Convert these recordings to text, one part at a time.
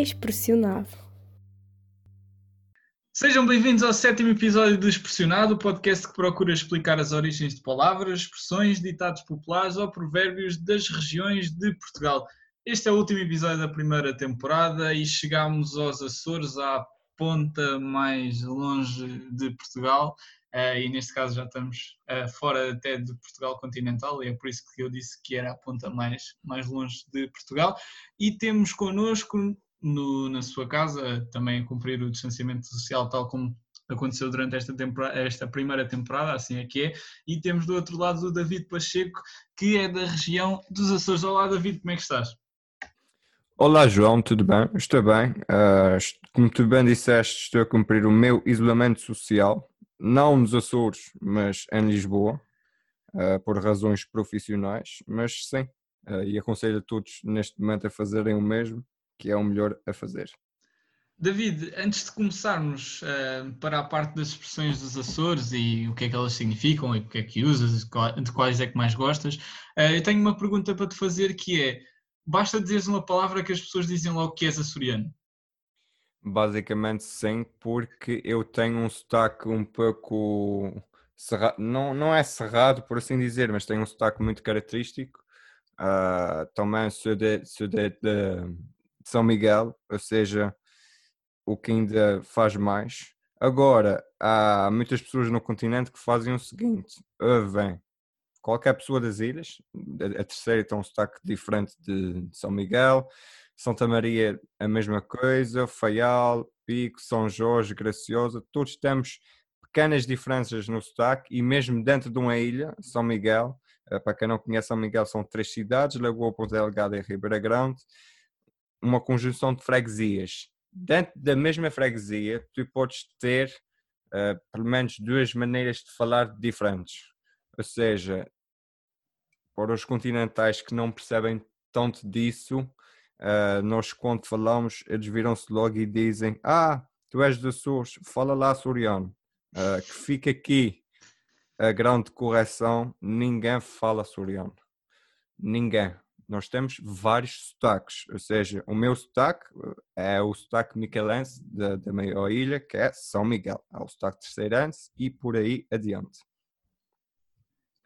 Expressionado. Sejam bem-vindos ao sétimo episódio do Expressionado, o podcast que procura explicar as origens de palavras, expressões, ditados populares ou provérbios das regiões de Portugal. Este é o último episódio da primeira temporada e chegamos aos Açores, à ponta mais longe de Portugal. Uh, e neste caso já estamos uh, fora até de Portugal continental, e é por isso que eu disse que era a ponta mais, mais longe de Portugal. E temos connosco, no, na sua casa, também a cumprir o distanciamento social, tal como aconteceu durante esta, esta primeira temporada, assim é que é. E temos do outro lado o David Pacheco, que é da região dos Açores. Olá, David, como é que estás? Olá João, tudo bem? Estou bem. Uh, como tu bem disseste, estou a cumprir o meu isolamento social não nos Açores, mas em Lisboa, uh, por razões profissionais, mas sim, uh, e aconselho a todos neste momento a fazerem o mesmo, que é o melhor a fazer. David, antes de começarmos uh, para a parte das expressões dos Açores e o que é que elas significam e o que é que usas, de quais é que mais gostas, eu tenho uma pergunta para te fazer que é, basta dizeres uma palavra que as pessoas dizem logo que és açoriano? Basicamente sim, porque eu tenho um sotaque um pouco cerrado, não, não é cerrado por assim dizer, mas tenho um sotaque muito característico. Uh, também sou de, sou de, de, de, São Miguel, ou seja, o que ainda faz mais. Agora, há muitas pessoas no continente que fazem o seguinte: vem qualquer pessoa das ilhas, a, terceira tem um sotaque diferente de, de São Miguel, Santa Maria, a mesma coisa, Faial, Pico, São Jorge, Graciosa, todos temos pequenas diferenças no sotaque e mesmo dentro de uma ilha, São Miguel, eh, para quem não conhece São Miguel, são três cidades, Lagoa, Ponta Delgada e Ribeira Grande, uma conjunção de freguesias. Dentro da mesma freguesia, tu podes ter uh, pelo menos duas maneiras de falar diferentes. Ou seja, para os continentais que não percebem tanto disso, uh, nós quando falamos, eles viram-se logo e dizem: Ah, tu és de Açores, fala lá açoriano. Uh, que fica aqui a grande correção: ninguém fala açoriano. Ninguém. Nós temos vários sotaques, ou seja, o meu sotaque eh, é o sotaque miquelense da, da maior ilha, que é São Miguel. Há o sotaque terceirense e por aí adiante.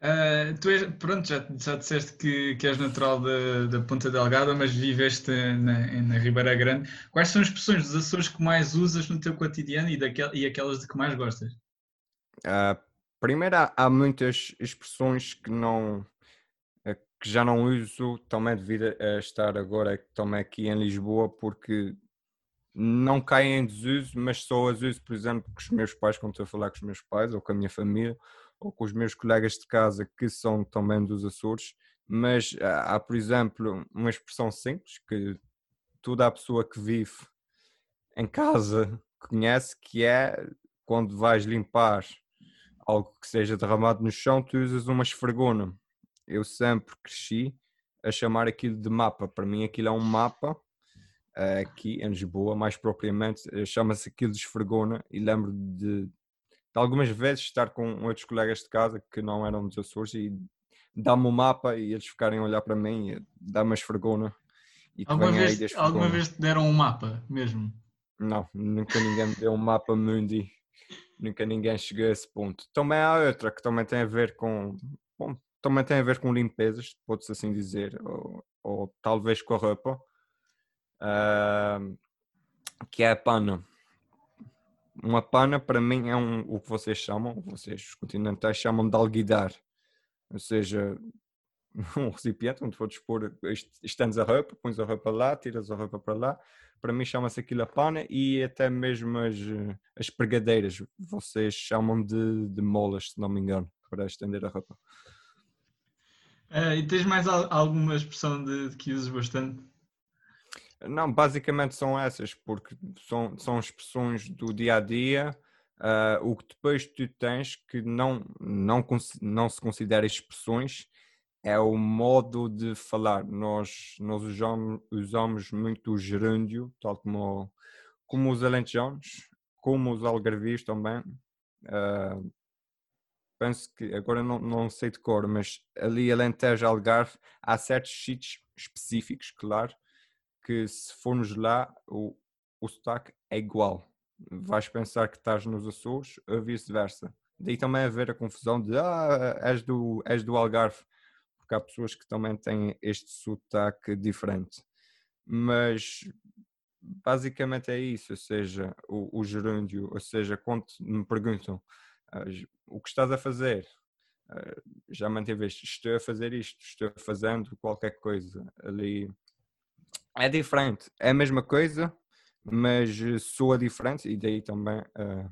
Uh, tu és, pronto, já, já disseste que, que és natural da, da Ponta Delgada, mas viveste na, na Ribeira Grande. Quais são as expressões dos Açores que mais usas no teu cotidiano e, daquel, e aquelas de que mais gostas? Uh, primeiro, há, há, muitas expressões que não que já não uso também devido a estar agora também aqui em Lisboa porque não caem em desuso, mas só as uso, por exemplo, com os meus pais, quando estou a falar com os meus pais ou com a minha família, ou com os meus colegas de casa que são também dos Açores, mas há, por exemplo, uma expressão simples que toda a pessoa que vive em casa conhece, que é quando vais limpar algo que seja derramado no chão, tu usas uma esfregona. Eu sempre cresci a chamar aquilo de mapa. Para mim aquilo é um mapa eh, aqui em Lisboa, mais propriamente, eh, chama-se aquilo de esfregona e lembro de de algumas vezes estar com outros colegas de casa que não eram dos Açores e dá-me o um mapa e eles ficarem a olhar para mim e dá-me a esfregona. E alguma, vez, alguma vez te deram um mapa mesmo? Não, nunca ninguém me deu um mapa mundi. Nunca ninguém chegou a esse ponto. Também há outra que também tem a ver com. Bom, também tem a ver com limpezas, pode-se assim dizer, ou, ou, talvez com a roupa, uh, que é a pana. Uma pana para mim é um, o que vocês chamam, vocês os continentais chamam de alguidar, ou seja, um recipiente onde podes pôr, estendes a roupa, pões a roupa lá, tiras a roupa para lá, para mim chama-se aquilo a pana e até mesmo as, as pregadeiras, vocês chamam de, de molas, se não me engano, para estender a roupa. Uh, e tens mais alguma expressão de, de que usas bastante? Não, basicamente são essas, porque são, são expressões do dia a dia. Uh, o que depois tu tens que não, não, não se considera expressões é o modo de falar. Nós, nós usamos, usamos muito o gerúndio, tal como, como os alentejanos, como os algarvios também. Uh, penso que, agora não, não sei de cor, mas ali Alentejo, Algarve, há certos sítios específicos, claro, que se formos lá, o, o sotaque é igual. Vais pensar que estás nos Açores ou vice-versa. Daí também haver a confusão de ah, és do, és do Algarve, porque há pessoas que também têm este sotaque diferente. Mas basicamente é isso, ou seja, o, o gerúndio, ou seja, quando me perguntam o que estás a fazer, uh, já manteveste, estou a fazer isto, estou fazendo qualquer coisa ali. É diferente, é a mesma coisa, mas soa diferente e daí também uh,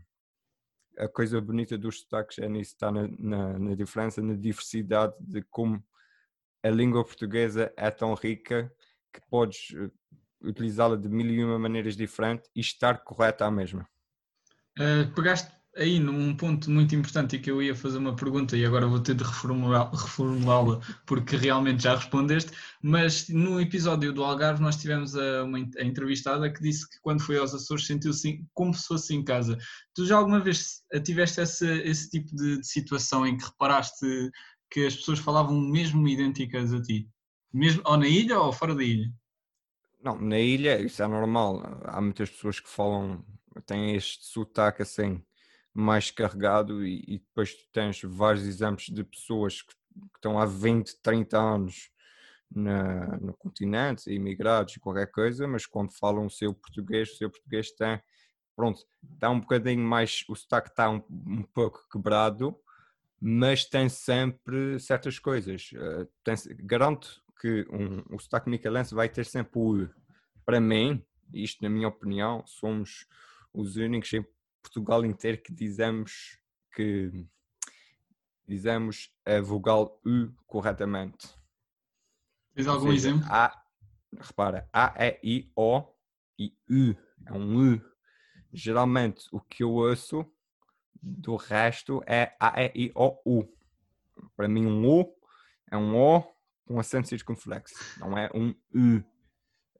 a coisa bonita dos sotaques é nisso, está na, na, na diferença, na diversidade de como a língua portuguesa é tão rica que podes utilizá-la de mil e uma maneiras diferentes e estar correta à mesma. Uh, pegaste aí num ponto muito importante e que eu ia fazer uma pergunta e agora vou ter de reformulá-la porque realmente já respondeste, mas no episódio do Algarve nós tivemos a, uma a entrevistada que disse que quando foi aos Açores sentiu-se como se fosse em casa. Tu já alguma vez tiveste esse, esse tipo de, de situação em que reparaste que as pessoas falavam mesmo idênticas a ti? Mesmo, ou na ilha ou fora da ilha? Não, na ilha isso é normal. Há muitas pessoas que falam, têm este sotaque assim mais carregado e, e depois tu tens vários exemplos de pessoas que, que estão há 20, 30 anos na, no continente, imigrados e qualquer coisa, mas quando falam o seu português, o seu português tem, pronto, está um bocadinho mais, o sotaque está um, um pouco quebrado, mas tem sempre certas coisas. Uh, tem, garanto que um, o sotaque micalense vai ter sempre o Para mim, isto na minha opinião, somos os únicos em Portugal inteiro que dizemos que dizemos a vogal U corretamente. Tens algum seja, exemplo? A, repara, A, E, I, O e U. É um U. Geralmente o que eu ouço do resto é A, E, I, O, U. Para mim um U é um O com acento circunflexo, não é um U.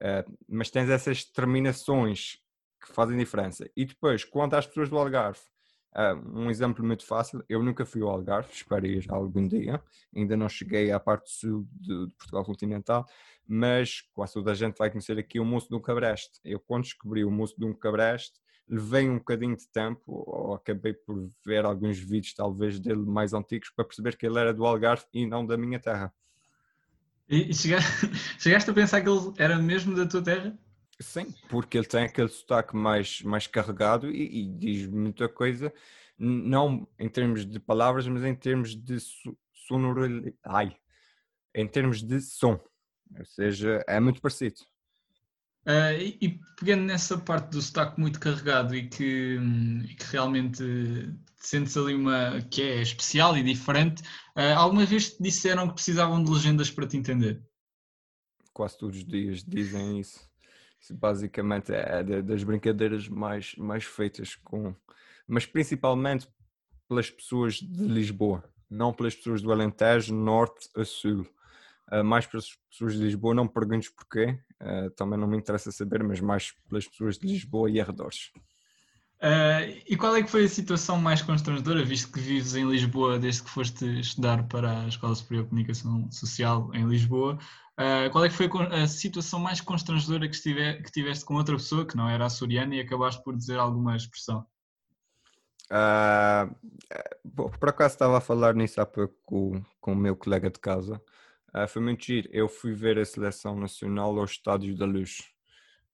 Uh, mas tens essas terminações que fazem diferença. E depois, quanto às pessoas do Algarve, uh, um exemplo muito fácil, eu nunca fui ao Algarve, espero ir algum dia, ainda não cheguei à parte sul de, de Portugal continental, mas quase toda a gente vai conhecer aqui o moço um cabreste. Eu quando descobri o moço um cabreste, levei um bocadinho de tempo, ou acabei por ver alguns vídeos talvez dele mais antigos, para perceber que ele era do Algarve e não da minha terra. E chegaste a pensar que ele era mesmo da tua terra? Sim, porque ele tem aquele sotaque mais, mais carregado e, e, diz muita coisa, não em termos de palavras, mas em termos de sonoridade, ai, em termos de som, ou seja, é muito parecido. Uh, e, e, pegando nessa parte do sotaque muito carregado e que, e que realmente sentes ali uma que é especial e diferente, uh, alguma vez te disseram que precisavam de legendas para te entender? Quase todos os dias dizem isso. Basicamente é das brincadeiras mais, mais feitas com, mas principalmente pelas pessoas de Lisboa, não pelas pessoas do Alentejo, norte a sul. Uh, mais pelas pessoas de Lisboa, não perguntes porquê, uh, também não me interessa saber, mas mais pelas pessoas de Lisboa e arredores. Uh, e qual é que foi a situação mais constrangedora, visto que vives em Lisboa desde que foste estudar para a Escola Superior de Comunicação Social em Lisboa? Uh, qual é que foi a situação mais constrangedora que, estive, que tiveste com outra pessoa que não era açoriana e acabaste por dizer alguma expressão? Uh, por acaso estava a falar nisso há pouco com, com o meu colega de casa. Uh, foi muito giro. Eu fui ver a seleção nacional aos Estádios da Luz.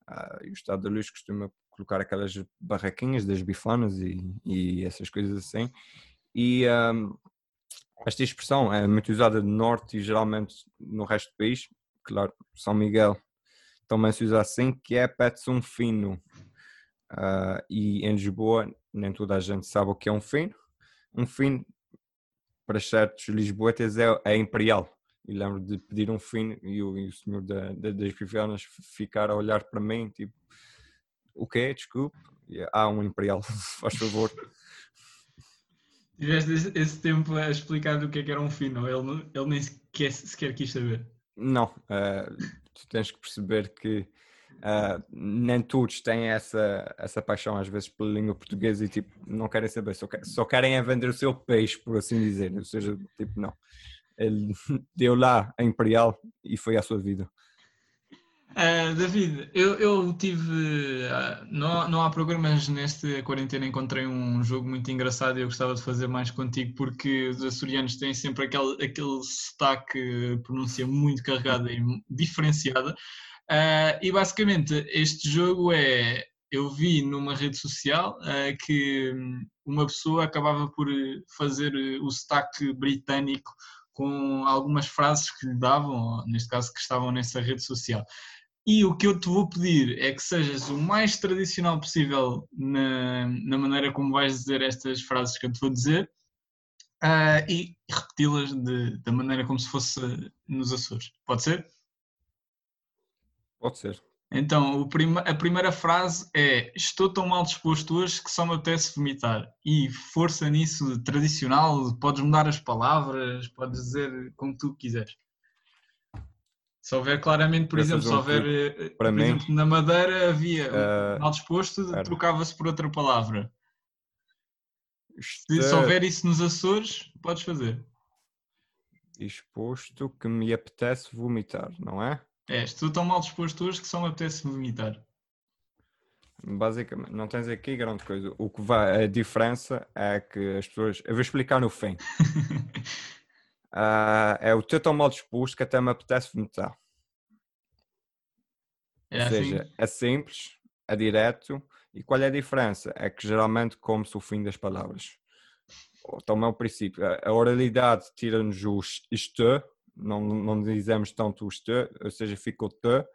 Uh, o Estádio da Luz costuma colocar aquelas barraquinhas das bifanas e, e essas coisas assim. E um, esta expressão é muito usada no Norte e geralmente no resto do país. Claro, São Miguel também se usa assim, que é um fino. Uh, e em Lisboa nem toda a gente sabe o que é um fino. Um fino, para certos lisboetas, é, é imperial e lembro de pedir um fino e o, e o senhor da, da, das bifanas ficar a olhar para mim, tipo, o quê? Desculpe. Há um Imperial, faz favor. Tiveste esse tempo a explicar o que é que era um fino, ele, ele nem sequer, sequer quis saber. Não, uh, tu tens que perceber que uh, nem todos têm essa, essa paixão às vezes pela língua portuguesa e tipo, não querem saber, só, só querem é vender o seu peixe, por assim dizer. Ou seja, tipo, não ele deu lá a Imperial e foi a sua vida. Uh, David, eu, eu tive. Uh, não, não há programas nesta quarentena. Encontrei um jogo muito engraçado e eu gostava de fazer mais contigo porque os açorianos têm sempre aquele, aquele sotaque, pronúncia muito carregada e diferenciada. Uh, e basicamente, este jogo é. Eu vi numa rede social que uma pessoa acabava por fazer o sotaque britânico com algumas frases que lhe davam, neste caso que estavam nessa rede social. E o que eu te vou pedir é que sejas o mais tradicional possível na, na maneira como vais dizer estas frases que eu te vou dizer uh, e repeti-las da maneira como se fosse nos Açores. Pode ser? Pode ser. Então, prima, a primeira frase é: Estou tão mal disposto hoje que só me apetece vomitar. E força nisso tradicional, podes mudar as palavras, podes dizer como tu quiseres. Se houver claramente, por exemplo, se houver, eh, por mim, exemplo, na Madeira havia uh, mal disposto, trocava-se por outra palavra. Se, se houver isso nos Açores, podes fazer. Disposto que me apetece vomitar, não é? É, estou tão mal disposto hoje que só me apetece vomitar. Basicamente, não tens aqui grande coisa. O que vai, a diferença é que as pessoas. Eu vou explicar no fim. Uh, é o teu tão mal disposto que até me apetece vomitar. É Ou assim? seja, é simples, é direto. E qual é a diferença? É que geralmente come-se o fim das palavras. Então é o princípio. A oralidade tira-nos o isto, não, não dizemos tanto o isto, ou seja, fica o te,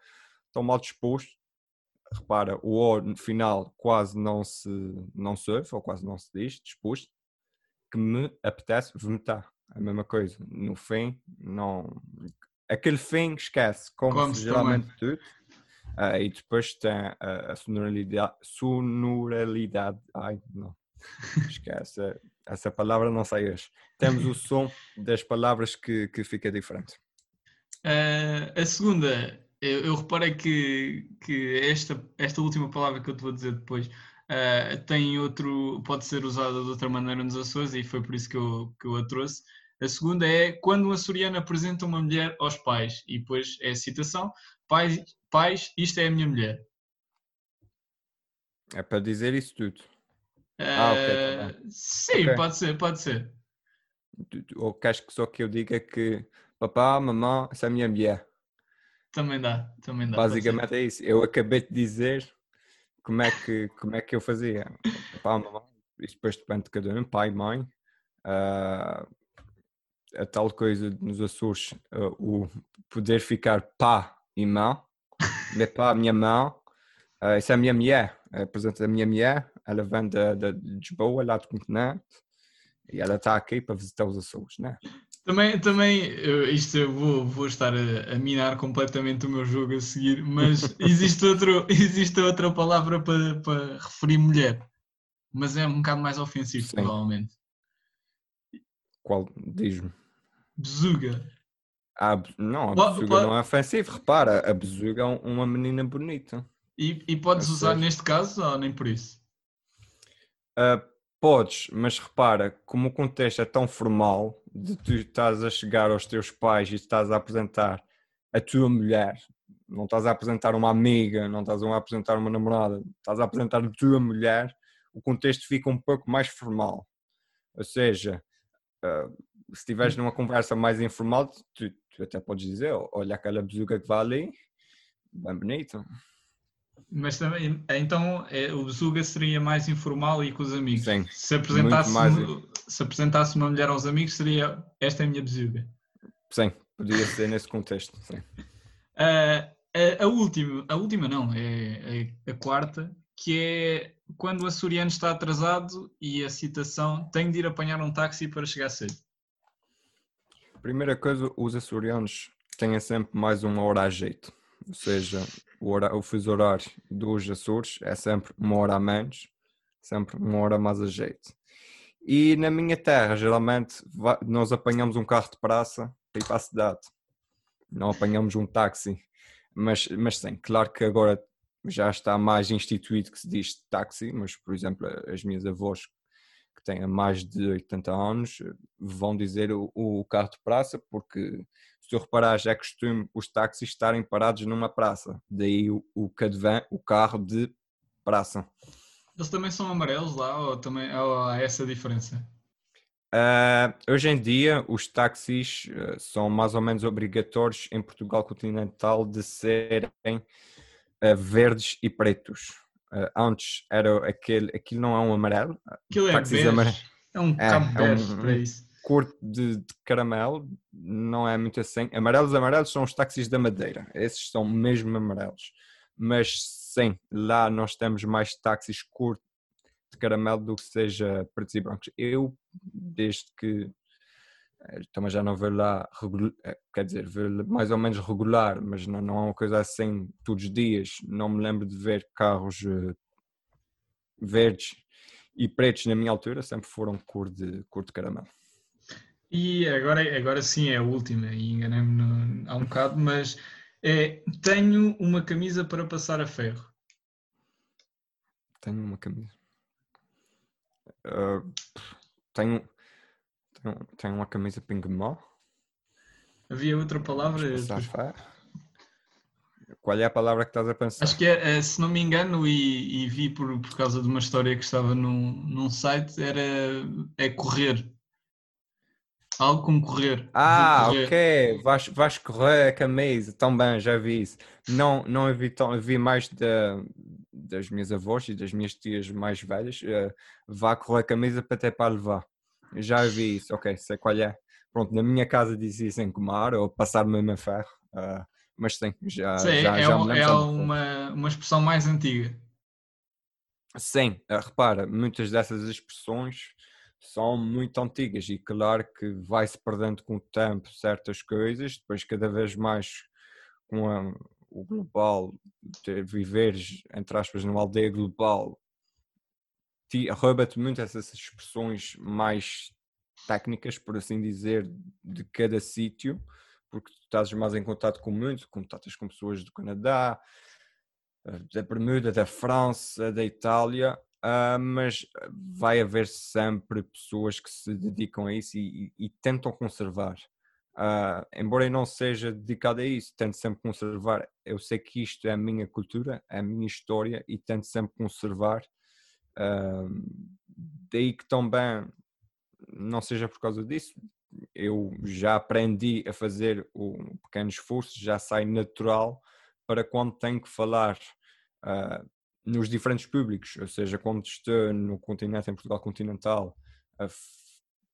tão mal disposto. Repara, o O no final quase não se, não se ouve, ou quase não se diz, disposto, que me apetece vomitar a mesma coisa. No fim, não. Aquele fim esquece, como, geralmente também. tudo. Uh, e depois tem a, a sonoridade, sonoralidade. Ai, não. Esquece. Essa palavra não sai hoje. Temos o som das palavras que, que fica diferente. Uh, a segunda, eu, eu reparei que, que esta, esta última palavra que eu te vou dizer depois uh, tem outro, pode ser usada de outra maneira nos Açores e foi por isso que eu, que eu a trouxe. A segunda é quando um açoriano apresenta uma mulher aos pais, e depois é a citação: pais, pais, isto é a minha mulher. É para dizer isso tudo. Uh, ah, ok. Tá sim, okay. pode ser, pode ser. Ou queres que só que eu diga que papá, mamãe, essa é a minha mulher? Também dá, também dá. Basicamente é isso. Eu acabei de dizer como é que, como é que eu fazia. Papá, mamãe, isso depois depende de cada um, pai, mãe. Uh, a tal coisa nos Açores, uh, o poder ficar pá e mão, meu pá, minha mão, uh, essa é a minha mulher, apresenta a minha mulher, ela vem de, de, de Lisboa, lá do continente, e ela está aqui para visitar os Açores, né? Também, também isto eu vou, vou estar a, a, minar completamente o meu jogo a seguir, mas existe, outro, existe outra palavra para, para referir mulher, mas é um bocado mais ofensivo, Sim. provavelmente. Qual? Diz-me. Bezuga. A, não, a bezuga não é ofensivo. Repara, a bezuga é uma menina bonita. E, e podes usar neste caso ou nem por isso? Uh, podes, mas repara, como o contexto é tão formal, de tu estás a chegar aos teus pais e estás a apresentar a tua mulher, não estás a apresentar uma amiga, não estás a apresentar uma namorada, estás a apresentar a tua mulher, o contexto fica um pouco mais formal. Ou seja, uh, se estiveres numa conversa mais informal, tu, tu, até podes dizer: olha aquela bezuga que vai ali, bem bonito. Mas também, então é, o bezuga seria mais informal e com os amigos. Sim, se apresentasse, mais... se apresentasse uma mulher aos amigos, seria esta é a minha bezuga. Sim, podia ser nesse contexto. Sim. Uh, a, a, última, a última não, é, é a quarta, que é quando o açoriano está atrasado e a citação tem de ir apanhar um táxi para chegar cedo. Primeira coisa, os açorianos têm sempre mais uma hora a jeito. Ou seja, o, hora, o fuso horário dos Açores é sempre uma hora a menos, sempre uma hora mais a jeito. E na minha terra, geralmente, nós apanhamos um carro de praça para ir para a cidade. Não apanhamos um táxi. Mas, mas sim, claro que agora já está mais instituído que se diz táxi, mas, por exemplo, as minhas avós que tenha mais de 80 anos vão dizer o, o carro de praça, porque se tu reparares, é costume os táxis estarem parados numa praça, daí o, o cadvan, o carro de praça. Eles também são amarelos lá ou também ou há essa diferença? Uh, hoje em dia, os táxis uh, são mais ou menos obrigatórios em Portugal continental de serem uh, verdes e pretos. Antes era aquele, aquilo não é um amarelo. Aquilo é bege, amare... é um é, campo é um, para isso. Curto de, de, caramelo, não é muito assim. Amarelos, amarelos são os táxis da Madeira. Esses são mesmo amarelos. Mas sim, lá nós temos mais táxis curtos de caramelo do que seja pretos e brancos. Eu, desde que também já não vejo lá, eh, quer dizer, vejo mais ou menos regular, mas não, não é uma coisa assim todos os dias. Não me lembro de ver carros uh, verdes e pretos na minha altura, sempre foram cor de, cor de caramelo. E agora, agora sim é a última, e enganei-me há um bocado, mas é, tenho uma camisa para passar a ferro. Tenho uma camisa. Uh, tenho, tenho, tenho uma camisa pingmó. Havia outra palavra? Qual é a palavra que estás a pensar? Acho que é, é se não me engano, e, e, vi por, por causa de uma história que estava num, num site, era é correr. Algo como correr. Ah, correr. ok. Vais, vais correr a camisa. Tão bem, já vi isso. Não, não vi, tão, vi mais da, das minhas avós e das minhas tias mais velhas. Uh, vá correr a camisa para até para levar. Já vi isso, ok, sei qual é. Pronto, na minha casa dizia isso em comar ou passar-me a ferro. Uh, mas sim, já, sim, já, é, já um, é uma, uma expressão mais antiga. Sim, uh, repara, muitas dessas expressões são muito antigas e claro que vai-se perdendo com o tempo certas coisas, depois cada vez mais com a, o global, de viveres, entre aspas, numa aldeia global, rouba-te muito essas expressões mais técnicas, por assim dizer, de cada sítio, porque tu estás mais em contato com muito, contatas com pessoas do Canadá, eh, da Bermuda, da França, da Itália, Uh, mas vai haver sempre pessoas que se dedicam a isso e, e, e tentam conservar. Uh, embora eu não seja dedicado a isso, tento sempre conservar. Eu sei que isto é a minha cultura, é a minha história e tento sempre conservar. Uh, daí que também, não seja por causa disso, eu já aprendi a fazer um pequeno esforço, já sai natural para quando tenho que falar uh, nos diferentes públicos, ou seja, quando estou no continente, em Portugal continental,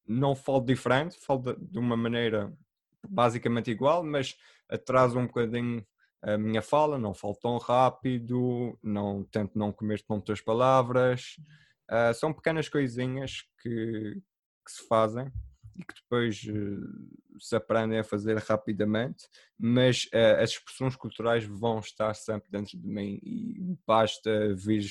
não falo diferente, falo de, de uma maneira basicamente igual, mas atraso um bocadinho a minha fala, não falo tão rápido, não tento não comer tantas palavras. Uh, são pequenas coisinhas que, que se fazem e que depois uh, se aprendem a fazer rapidamente, mas uh, as expressões culturais vão estar sempre dentro de mim e basta vir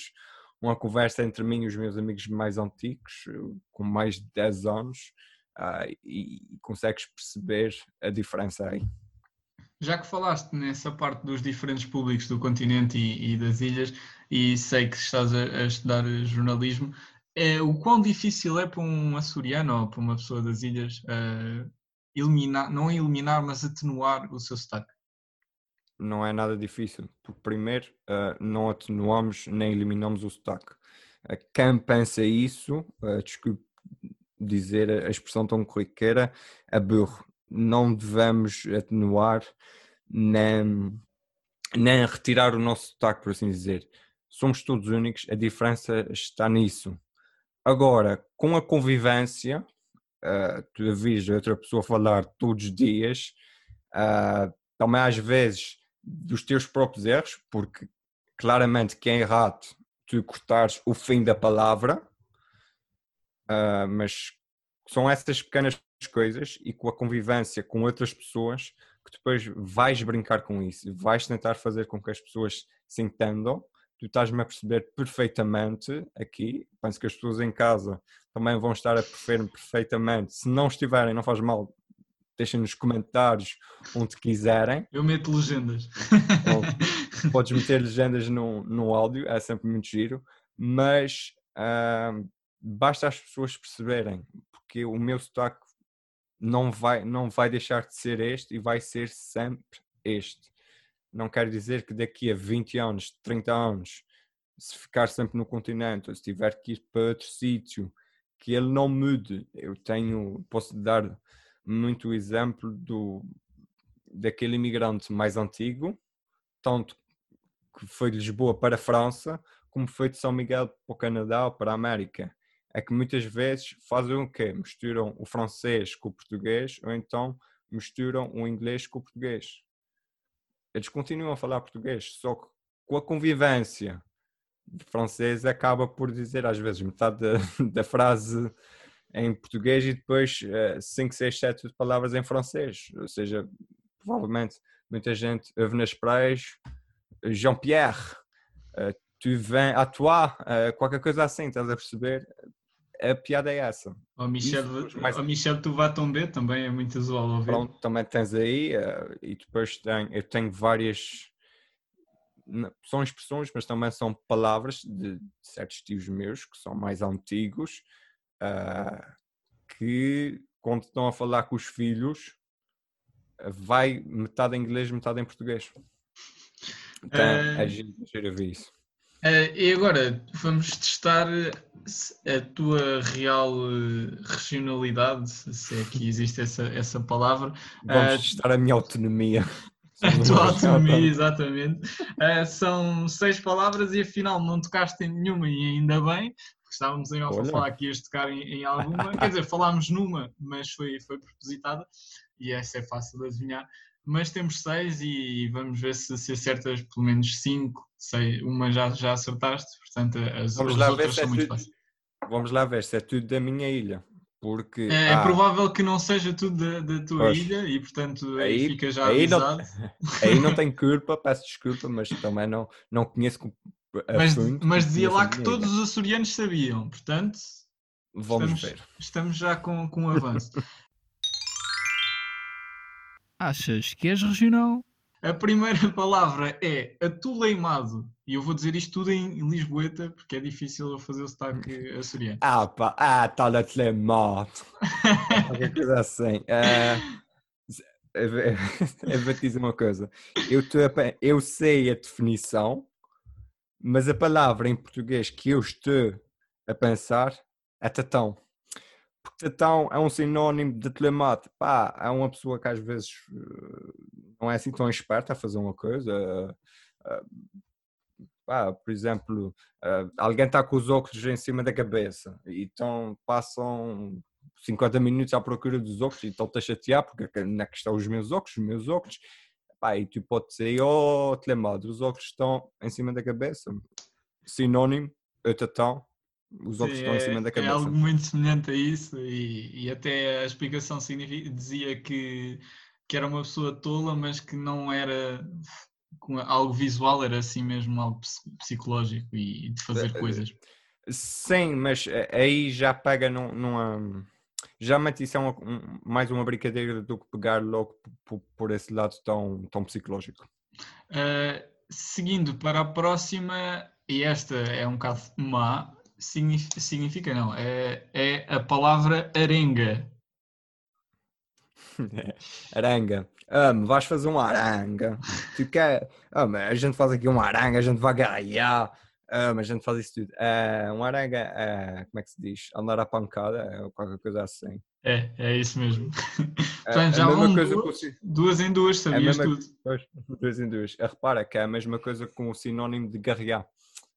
uma conversa entre mim e os meus amigos mais antigos, com mais de 10 anos, uh, e, e consegues perceber a diferença aí. Já que falaste nessa parte dos diferentes públicos do continente e, e das ilhas, e sei que estás a, a estudar jornalismo, é, o quão difícil é para um açoriano ou para uma pessoa das ilhas uh, eliminar, não eliminar, mas atenuar o seu sotaque? Não é nada difícil, porque primeiro uh, não atenuamos nem eliminamos o sotaque. Uh, quem pensa isso, uh, desculpe dizer a expressão tão corriqueira, é burro. Não devemos atenuar nem, nem retirar o nosso sotaque, por assim dizer. Somos todos únicos, a diferença está nisso. Agora, com a convivência, uh, tu ouvis outra pessoa falar todos os dias, uh, também às vezes dos teus próprios erros, porque claramente que é errado tu cortares o fim da palavra, uh, mas são essas pequenas coisas e com a convivência com outras pessoas que depois vais brincar com isso, vais tentar fazer com que as pessoas se entendam tu estás-me a perceber perfeitamente aqui. Penso que as pessoas em casa também vão estar a perceber-me perfeitamente. Se não estiverem, não faz mal, deixem nos comentários onde quiserem. Eu meto legendas. Ou, podes meter legendas no, no áudio, é sempre muito giro. Mas uh, basta as pessoas perceberem, porque o meu sotaque não vai, não vai deixar de ser este e vai ser sempre este. Não quer dizer que daqui a 20 anos, 30 anos, se ficar sempre no continente ou se tiver que ir para outro sítio, que ele não mude. Eu tenho, posso dar muito exemplo do daquele imigrante mais antigo, tanto que foi de Lisboa para a França, como foi de São Miguel para o Canadá ou para a América. É que muitas vezes fazem o quê? Misturam o francês com o português ou então misturam o inglês com o português. Eles continuam a falar português, só que com a convivência de francês acaba por dizer às vezes metade da, frase em português e depois 5, 6, 7 palavras em francês. Ou seja, provavelmente muita gente ouve nas praias Jean-Pierre, uh, tu vens à toi, uh, qualquer coisa assim, estás a perceber? A piada é essa. O Michel, mais... o Michel tu vai tomber também é muito usual ouvir. Pronto, também tens aí uh, e depois tem, eu tenho várias são expressões, mas também são palavras de, certos tios meus que são mais antigos uh, que quando estão a falar com os filhos vai metade em inglês, metade em português. Então, uh, é giro, giro ver isso. Uh, e agora vamos testar a tua real regionalidade, se é que existe essa, essa palavra. Vamos uh, testar a minha autonomia. A tua autonomia, exatamente. Uh, são seis palavras e afinal não tocaste em nenhuma e ainda bem, porque estávamos em off a falar que ias tocar em, em alguma. Quer dizer, falámos numa, mas foi, foi propositada e essa é fácil de adivinhar. Mas temos seis e vamos ver se, se acertas pelo menos cinco. Sei, uma já, já acertaste, portanto as, vamos as lá outras ver são é muito tudo, fáceis. Vamos lá ver se é tudo da minha ilha. Porque, é, ah, provável que não seja tudo da, da tua pois, ilha e portanto aí, aí fica já aí avisado. Não, aí não tenho culpa, peço desculpa, mas também não, não conheço mas, mas dizia lá que todos os açorianos sabiam, portanto Vamos estamos, ver. Estamos já com, com um avanço. Achas que és regional? A primeira palavra é atuleimado. E eu vou dizer isto tudo em Lisboeta, porque é difícil eu fazer o sotaque açoriano. Ah, pá, ah, tal atuleimado. Qualquer coisa assim. Uh, eu vou te dizer uma coisa. Eu, tô, eu sei a definição, mas a palavra em português que eu estou a pensar é tatão. Tatão é um sinónimo de telemate. Pá, é uma pessoa que às vezes não é assim tão esperta a fazer uma coisa. Uh, pá, por exemplo, alguém está com os óculos em cima da cabeça e então passam 50 minutos à procura dos óculos e estão-te a chatear porque onde é que estão os meus óculos, os meus óculos. Pá, e tu podes dizer, oh, telemado, os óculos estão em cima da cabeça. Sinónimo, tatão, os Sim, estão é, em cima da cabeça. É algo muito semelhante a isso e, e até a explicação dizia que que era uma pessoa tola, mas que não era algo visual, era assim mesmo algo psicológico e de fazer eh, coisas. Sim, mas eh, aí já pega num, numa. Já mete isso é uma, mais uma brincadeira do que pegar logo por, por esse lado tão, tão psicológico. Uh, seguindo para a próxima, e esta é um bocado má, significa, significa não, é, é a palavra arenga. aranga. Um, vais fazer uma aranga. Tu quer. Um, a gente faz aqui uma aranga, a gente vai ganhar. Um, a gente faz isso tudo. Uh, uma aranga, uh, como é que se diz? Andar à pancada, ou qualquer coisa assim. É, é isso mesmo. Portanto, já vão duas, duas, em duas, sabias é tudo. Pois, duas em duas. Repara que é a mesma coisa com o sinónimo de garrear.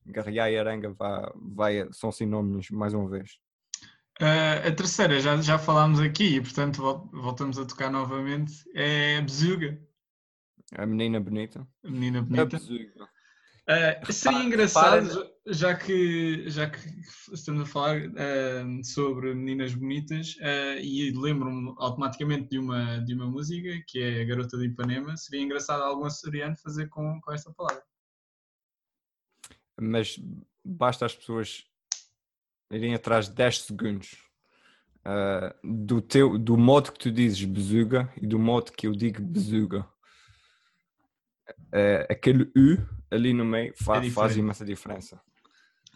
Garrear e aranga vai, vai, são sinónimos, mais uma vez. Uh, a terceira, já, já falámos aqui e portanto voltamos a tocar novamente, é a Bezuga. A menina bonita. A menina bonita. A uh, seria engraçado, já que, já que estamos a falar uh, sobre meninas bonitas, e lembro-me automaticamente de uma, de uma música que é a Garota de Ipanema, seria engraçado algum açoriano fazer com, com esta palavra. Mas basta as pessoas irem atrás de 10 segundos uh, do, teu, do modo que tu dizes bezuga e do modo que eu digo bezuga. Uh, aquele U ali no meio é faz, é faz imensa diferença.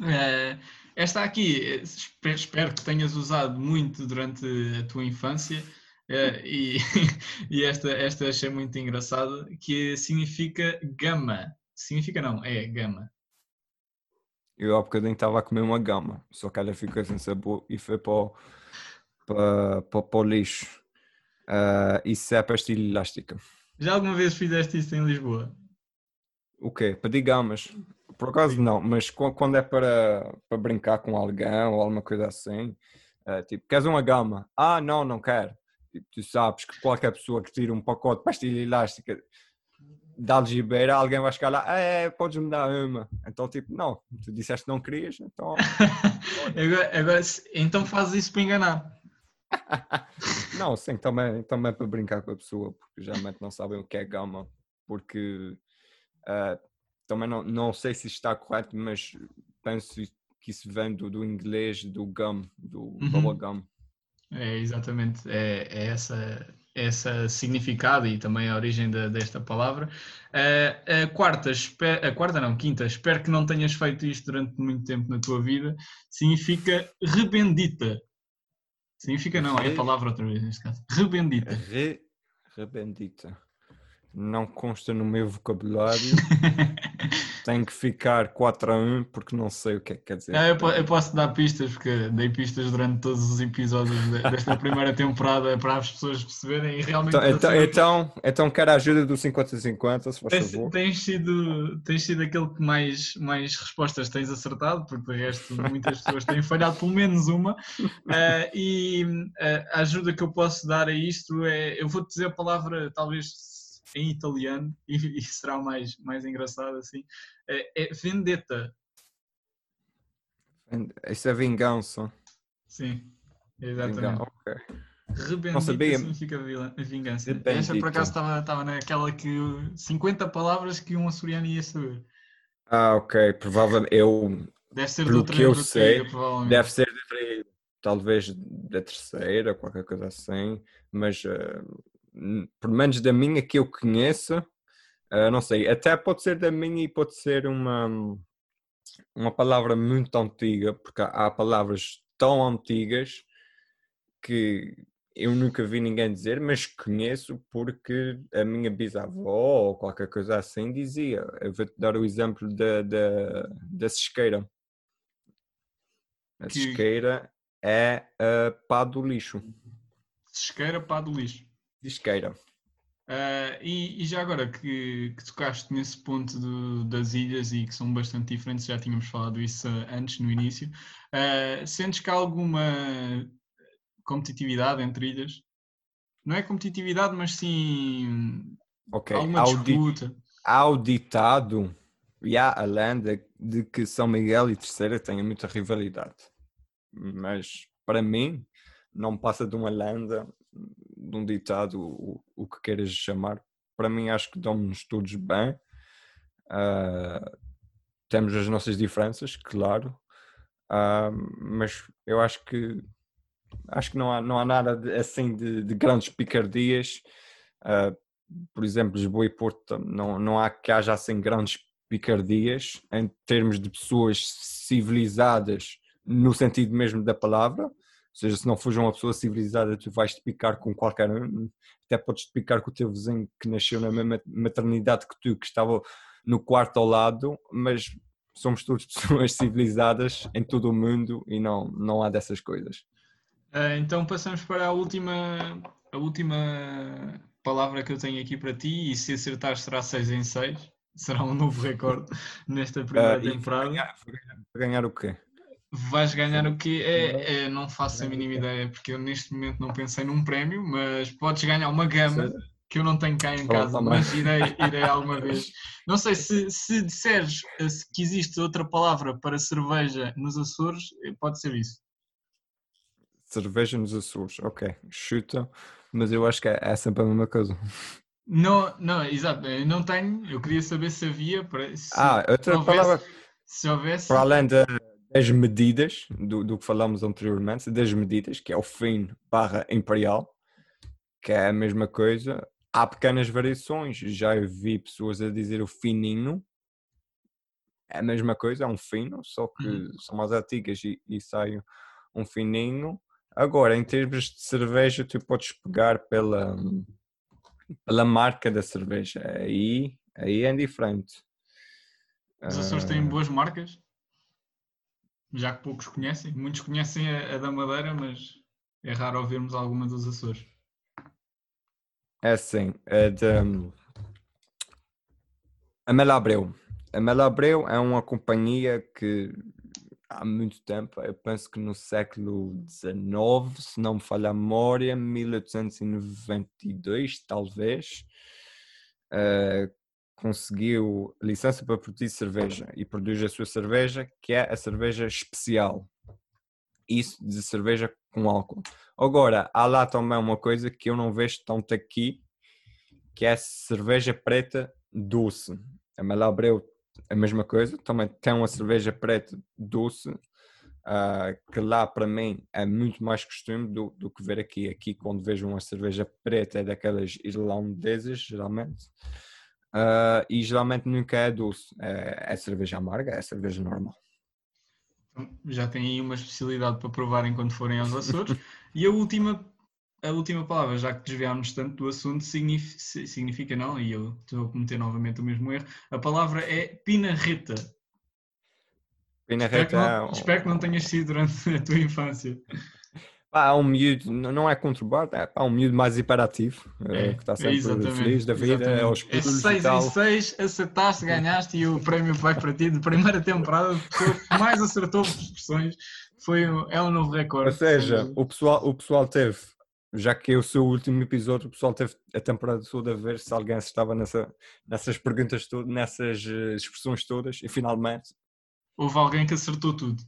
Eh, esta aqui, espero, espero que tenhas usado muito durante a tua infância eh, e, e esta, esta achei muito engraçada, que significa gama. Significa não, é gama. Eu há bocadinho estava a comer uma gama, só que ela ficou sem sabor e foi para o, para, para, para o lixo. Ah, isso é pastilha elástica. Já alguma vez fizeste isso em Lisboa? O quê? Pedir gamas? Por acaso não, mas qu- quando é para, para brincar com alguém ou alguma coisa assim, ah, tipo, queres uma gama? Ah, não, não quero. Tipo, tu sabes que qualquer pessoa que tira um pacote de pastilha elástica de algibeira, alguém vai chegar lá, "Ah, é, podes me dar uma. Então, tipo, não, tu disseste que não querias, então agora, agora, então fazes isso para enganar. Não, sim, também, também para brincar com a pessoa, porque geralmente não sabem o que é gama, porque ah, também não, não sei se está correto, mas penso que isso vem do, do inglês do gum, do Uhum. bubblegum. É exatamente, é, é essa, essa significado e também a origem da- desta palavra. Eh, a quarta, a quarta não, quinta, espero que não tenhas feito isto durante muito tempo na tua vida, significa rebendita. Significa não, é a palavra outra vez neste caso. Rebendita. Re, rebendita. Não consta no meu vocabulário, tem que ficar 4 a 1 porque não sei o que é que quer dizer. Ah, eu, eu posso dar pistas, porque dei pistas durante todos os episódios de- desta primeira temporada para as pessoas perceberem e realmente. Então, então, sei- então, então quero a ajuda do 50-50, se faz Tens, favor. tens sido, tens sido aquele que mais, mais respostas tens acertado, porque de resto muitas pessoas têm falhado pelo menos uma. Ah, e ah, a ajuda que eu posso dar a isto é: eu vou-te dizer a palavra, talvez em italiano, e, e será mais, mais engraçado assim: é, é vendetta. Isso é vingança. Sim, Vingança, exatamente. ok. Rebendita sabia. significa vila- vingança. Rebendita. Esta por acaso estava estava naquela que 50 palavras que um açoriano ia saber. Ah, ok. Provavelmente eu Deve ser outra que eu sei, deve ser de- talvez da terceira, qualquer coisa assim, mas n- pelo menos da minha que eu conheço, eh, não sei, até pode ser da minha e pode ser uma, uma palavra muito antiga, porque há, palavras tão antigas que eu nunca vi ninguém dizer, mas conheço porque a minha bisavó ou qualquer coisa assim dizia. Eu vou-te dar o exemplo da, da, da cisqueira. A Que- cisqueira é a pá do lixo. Sesqueira, pá do lixo. Cisqueira. Ah, e, e já agora que, que tocaste nesse ponto do- das ilhas e que são bastante diferentes, já tínhamos falado isso ah, antes no início, ah, sentes que há alguma competitividade entre ilhas? Não é competitividade, mas sim Ok. alguma Ao, di- disputa. ao ditado e há a lenda de que São Miguel e Terceira têm muita rivalidade. Mas para mim não passa de uma lenda, de um ditado, o, o que queiras chamar. Para mim acho que damos todos bem. Ah, temos as nossas diferenças, claro. Ah, mas eu acho que acho que não há, não há nada de- assim de, de grandes picardias. Ah, por exemplo, Lisboa e Porto não, não há que haja assim grandes picardias em termos de pessoas civilizadas no sentido mesmo da palavra. Ou seja, se não fores uma pessoa civilizada, tu vais te picar com qualquer um, até podes te picar com o teu vizinho que nasceu na mesma maternidade que tu, que estava no quarto ao lado, mas somos todos pessoas civilizadas em todo o mundo e não, não há dessas coisas. Ah, então passamos para a última, a última palavra que eu tenho aqui para ti, e se acertares será 6 em 6, será um novo recorde nesta primeira Ah, e temporada. Ganhar, ganhar o quê? Vais ganhar o quê? É, é, não faço a mínima ideia, porque eu neste momento não pensei num prémio, mas podes ganhar uma gama que eu não tenho cá em casa, mas irei, irei alguma vez. Não sei se, se disseres eh, se- que existe outra palavra para cerveja nos Açores, eh, pode ser isso. Cerveja nos Açores, ok, chuta, mas eu acho que é, é sempre a mesma coisa. Não, não, exato, eu não tenho, eu queria saber se havia, se, Ah, outra houvesse- palavra, se houvesse. para além da- das medidas, do, do que falámos anteriormente, das medidas, que é o fino barra imperial, que é a mesma coisa, há pequenas variações, já vi pessoas a dizer o fininho, é a mesma coisa, é um fino, só que Uhum. são mais antigas e, e sai um fininho. Agora, em termos de cerveja, tu podes pegar pela, pela marca da cerveja. Aí, aí é diferente. Os Açores Ah, têm boas marcas, já que poucos conhecem. Muitos conhecem a, a da Madeira, mas é raro ouvirmos alguma dos Açores. É assim, é de a Melabreu. A Melabreu é uma companhia que há muito tempo, eu penso que no século XIX, se não me falha a memória, 1892 talvez, eh, conseguiu licença para produzir cerveja e produz a sua cerveja, que é a cerveja especial. Isso de cerveja com álcool. Agora, há lá também uma coisa que eu não vejo tanto aqui, que é a cerveja preta doce. A Malabreu a mesma coisa, também tem uma cerveja preta doce, ah, que lá para mim é muito mais costume do, do que ver aqui. Aqui, quando vejo uma cerveja preta, é daquelas irlandesas, geralmente, Ah, e geralmente nunca é doce, é, é cerveja amarga, é cerveja normal. Então, Já têm aí uma especialidade para provarem quando forem aos Açores. e a última, a última palavra, já que desviámos tanto do assunto, significa, significa não, e eu estou a cometer novamente o mesmo erro, a palavra é pinarreta. Espero que, Pinarreta é não, um- espero que não tenhas sido durante a tua infância. Pá, é um miúdo, não é conturbado, é pá, um miúdo mais hiperativo, eh, que está sempre feliz da vida, é aos É pulos 6 e em 6, acertaste, ganhaste e o prémio vai para ti de primeira temporada. A pessoa que mais acertou expressões foi, um- é um novo recorde. Ou seja, o pessoal, o pessoal teve, já que é o seu último episódio, o pessoal teve a temporada toda a ver se alguém estava nessa, nessas perguntas todas, nessas eh, expressões todas, e finalmente, houve alguém que acertou tudo.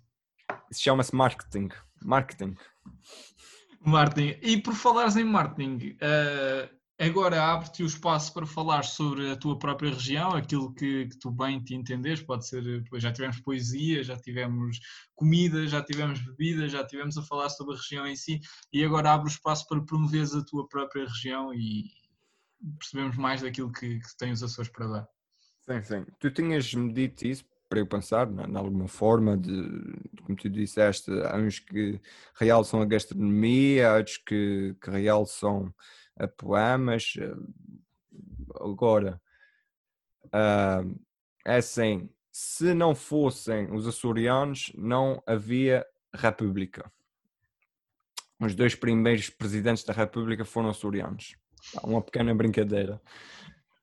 isso chama-se marketing. Marketing. Martin, e por falares em marketing, eh, agora abre-te o espaço para falar sobre a tua própria região, aquilo que, que tu bem te entendes, pode ser, eh, já tivemos poesia, já tivemos comida, já tivemos bebida, já tivemos a falar sobre a região em si, e agora abre o espaço para promoveres a tua própria região e percebemos mais daquilo que, que tem os Açores para dar. Sim, sim. Tu tinhas-me dito isso para eu pensar, na- de alguma forma, de, como tu disseste, há uns que realçam a gastronomia, há outros que, que realçam a poemas. eh, Agora, ah, é assim, se não fossem os açorianos, não havia república. Os dois primeiros presidentes da república foram açorianos. Tá, Uma pequena brincadeira.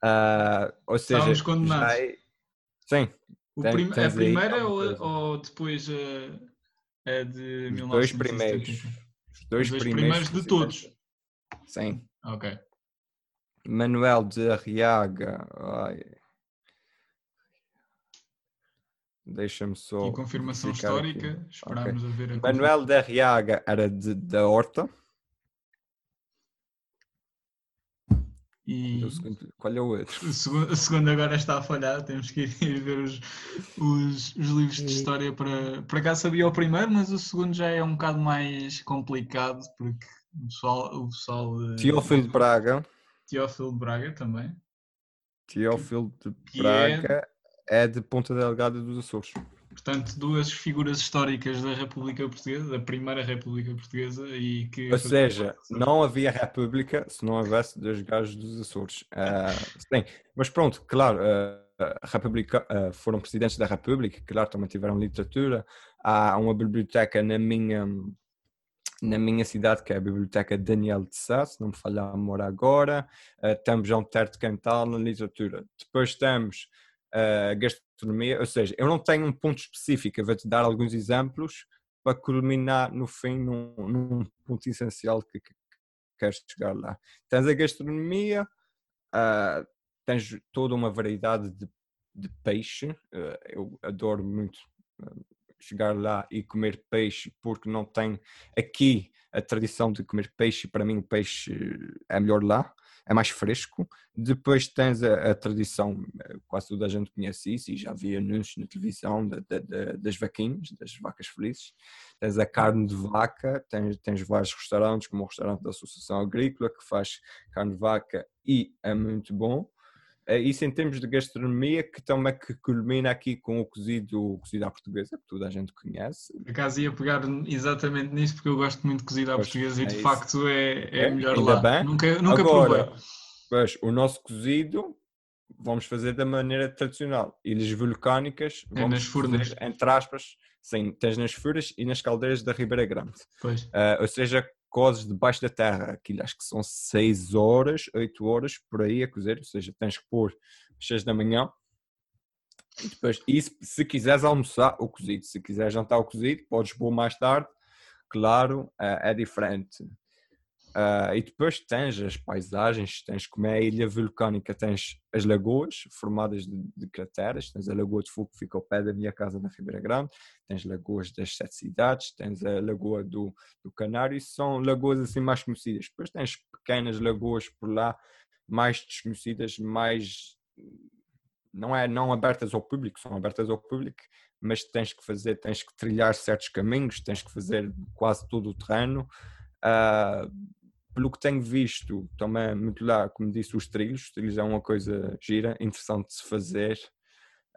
Ah, ou seja, Estávamos condenados. já é- Sim, Tem- prim- a aí primeira ou, ou depois a, a de os dois 1970? primeiros. Os dois, Os dois primeiros, primeiros de todos. Sim. Ok. Manuel de Arriaga. Deixa-me só. E confirmação verificar aqui. histórica, esperámos a ver a Manuel de Arriaga era de, da Horta. E O segundo- qual é o outro? o segundo, o segundo agora está a falhar, temos que ir ver os, os, os livros de história para. Por acaso sabia o primeiro, mas o segundo já é um bocado mais complicado, porque o pessoal. O pessoal Teófilo de Braga. Teófilo de Braga também. Teófilo de é- Braga é de Ponta Delgada dos Açores. Portanto, duas figuras históricas da República Portuguesa, da Primeira República Portuguesa, e que. Ou seja, não havia república se não houvesse dois gajos dos Açores. Ah, sim, mas pronto, claro, a república, ah, foram presidentes da República, claro, também tiveram literatura. Há uma biblioteca na minha, na minha cidade, que é a Biblioteca Daniel de Sá, se não me falhar a memória agora. Ah, temos um terto cantal na literatura. Depois temos a gastronomia, ou seja, eu não tenho um ponto específico, eu vou-te dar alguns exemplos para culminar no fim num, num ponto essencial que, que queres chegar lá. Tens a gastronomia, ah, tens toda uma variedade de, de peixe. ah, eu adoro muito ah, chegar lá e comer peixe porque não tem aqui a tradição de comer peixe. Para mim, o peixe é melhor lá, é mais fresco. Depois tens a, a tradição, eh, quase toda a gente conhece isso e já vi anúncios na televisão da- da- da- das vaquinhas, das vacas felizes tens a carne de vaca, tens, tens vários restaurantes, como o restaurante da Associação Agrícola, que faz carne de vaca e é muito bom. Uh, isso em termos de gastronomia, que também que culmina aqui com o cozido, o cozido à portuguesa, que toda a gente conhece. Por acaso ia pegar exatamente nisso, porque eu gosto muito de cozido à Pois, portuguesa e é de isso. facto é, é É? melhor lá. bem. Nunca, nunca Agora, provei. Pois, o nosso cozido vamos fazer da maneira tradicional. Ilhas vulcânicas, É vamos nas furnas. fazer, entre aspas, sim, tens nas furnas e nas caldeiras da Ribeira Grande. Pois. Ah, ou seja, cozes debaixo da terra. Aquilo acho que são 6 horas, 8 horas por aí a cozer, ou seja, tens que pôr às 6 da manhã. E depois, isso, se quiseres almoçar o cozido, se quiseres jantar o cozido, podes pôr mais tarde, claro, ah, é diferente. Ah, e depois tens as paisagens, tens como é a ilha vulcânica, tens as lagoas formadas de, de crateras, tens a Lagoa de Fogo que fica ao pé da minha casa na Ribeira Grande, tens lagoas das sete cidades, tens a Lagoa do, do Canário, são lagoas assim mais conhecidas. Depois tens pequenas lagoas por lá, mais desconhecidas, mais não é não abertas ao público, são abertas ao público, mas tens que fazer, tens que trilhar certos caminhos, tens que fazer quase todo o terreno. Ah, pelo que tenho visto, também muito lá, como disse, os trilhos. Os trilhos é uma coisa gira, interessante de se fazer.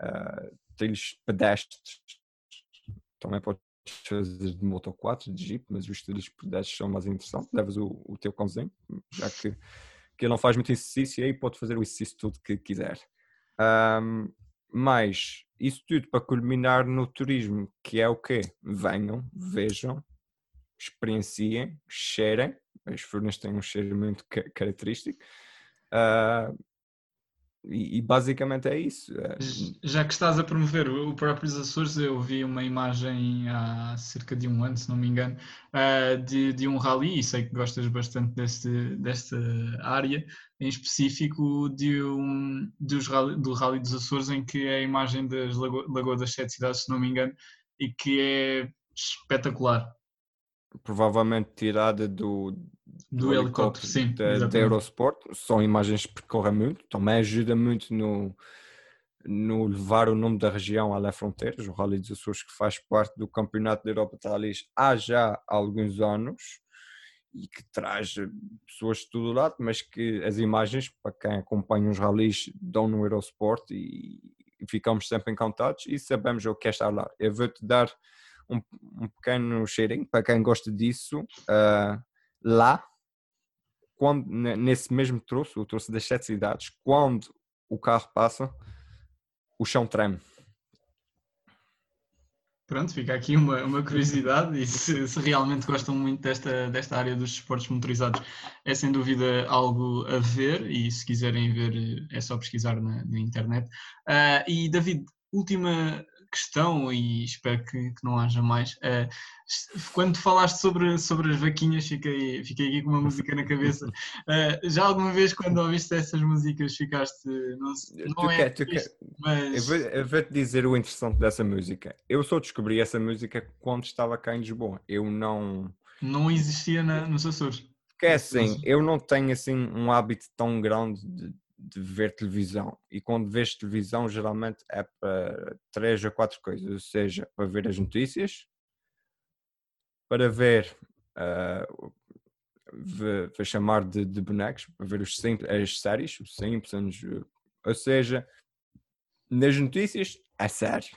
Ah, trilhos pedestres, também podes fazer de moto 4, de jeep, mas os trilhos pedestres são mais interessantes. Levas o, o teu cãozinho, já que, que ele não faz muito exercício, e aí pode fazer o exercício todo que quiser. Ahm, mas isso tudo para culminar no turismo, que é o quê? Venham, vejam, experienciem, cheirem. As furnas têm um cheiro muito ca- característico. Ah, e, e basicamente é isso. Ah, Já que estás a promover o o próprios Açores, eu vi uma imagem há cerca de um ano, se não me engano, ah, de, de um rally, e sei que gostas bastante deste, desta área, em específico de um, dos rally, do Rally dos Açores, em que é a imagem das Lago, Lagoa das Sete Cidades, se não me engano, e que é espetacular. Provavelmente tirada do, Do helicóptero, sim, da, da. Eurosport. São imagens que percorrem muito, também ajuda muito no, no levar o nome da região além fronteiras. O Rally dos Açores, que faz parte do Campeonato da Europa de Rallys há já alguns anos e que traz pessoas de todo lado, mas que as imagens, para quem acompanha os rallies, dão no Eurosport e, e ficamos sempre encantados e sabemos o que é estar lá. Eu vou-te dar um, um pequeno cheirinho para quem gosta disso. ah, lá, quando, ne- nesse mesmo troço, o troço das sete cidades, quando o carro passa, o chão treme. Pronto, fica aqui uma, uma curiosidade e se, se realmente gostam muito desta, desta área dos esportes motorizados, é sem dúvida algo a ver e se quiserem ver é só pesquisar na, na internet. Ah, e David, última questão e espero que, que não haja mais. Ah, quando falaste sobre, sobre as vaquinhas, fiquei, fiquei aqui com uma música na cabeça. Ah, já alguma vez quando ouviste essas músicas ficaste, não, sei- não Tu é quer- triste, quer- Eu mas... vou, eu vou-te dizer o interessante dessa música. Eu só descobri essa música quando estava cá em Lisboa. Eu não. Não existia na, nos Açores. Porque é assim, eu não tenho assim um hábito tão grande de, de ver televisão. E quando vês televisão, geralmente é para três ou quatro coisas. Ou seja, para ver as notícias, para ver. ah, vou vou chamar de, de bonecos, para ver os sim- as séries, os Simpsons. Ou seja, nas notícias é sério.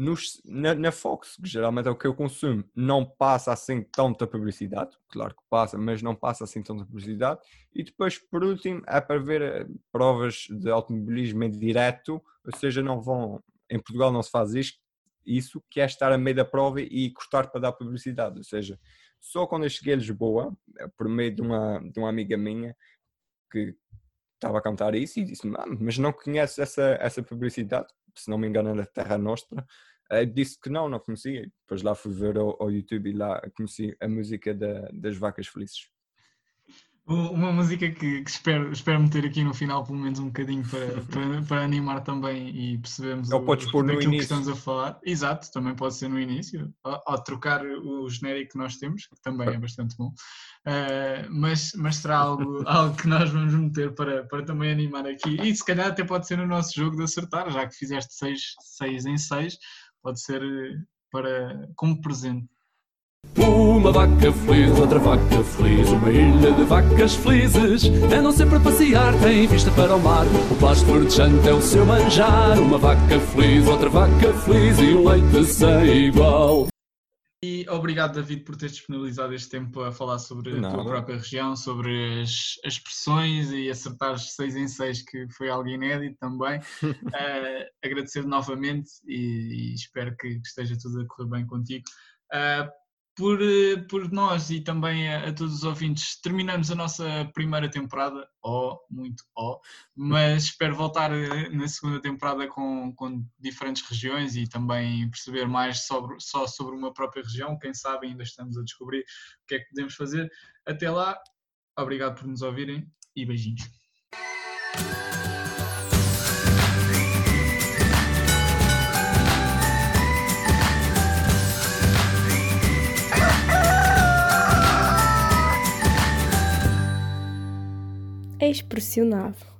Nos- na, na Fox, que geralmente é o que eu consumo, não passa assim tanta publicidade. Claro que passa, mas não passa assim tanta publicidade. E depois, por último, é para ver eh, provas de automobilismo em direto, ou seja, não vão. Em Portugal não se faz isto, isso, que é estar a meio da prova e cortar para dar publicidade. Ou seja, só quando eu cheguei a Lisboa, eh, por meio de uma, de uma amiga minha que estava a cantar isso e disse "Ah, mas não conheces essa, essa publicidade? Se não me engano, era Terra Nostra. Eh, disse que não, não conhecia. Depois lá fui ver ao, ao YouTube e lá conheci a música da- das Vacas Felizes. Uma música que, que espero, espero meter aqui no final, pelo menos um bocadinho, para, para, para animar também e percebermos Ou podes pôr no daquilo que início. estamos a falar. Exato, também pode ser no início, ou trocar o genérico que nós temos, que também é bastante bom. Ah, mas, mas será algo, algo que nós vamos meter para, para também animar aqui. E se calhar até pode ser no nosso jogo de acertar, já que fizeste 6 seis, seis em 6, pode ser eh, para, como presente. Uma vaca feliz, outra vaca feliz, uma ilha de vacas felizes. Andam sempre a passear, têm vista para o mar. O pasto verdejante é o seu manjar. Uma vaca feliz, outra vaca feliz e um leite sem igual. E obrigado, David, por teres disponibilizado este tempo a falar sobre a tua própria região, sobre as, as expressões e acertares seis em seis, que foi algo inédito também. uh, agradecer novamente e, e espero que, que, esteja tudo a correr bem contigo. Uh, por, eh, por nós e também a, a, todos os ouvintes, terminamos a nossa primeira temporada, ó, oh, muito ó, oh, mas espero voltar eh, na segunda temporada com, com diferentes regiões e também perceber mais sobre, só sobre uma própria região. Quem sabe ainda estamos a descobrir o que é que podemos fazer. Até lá, obrigado por nos ouvirem e beijinhos. Expressionável.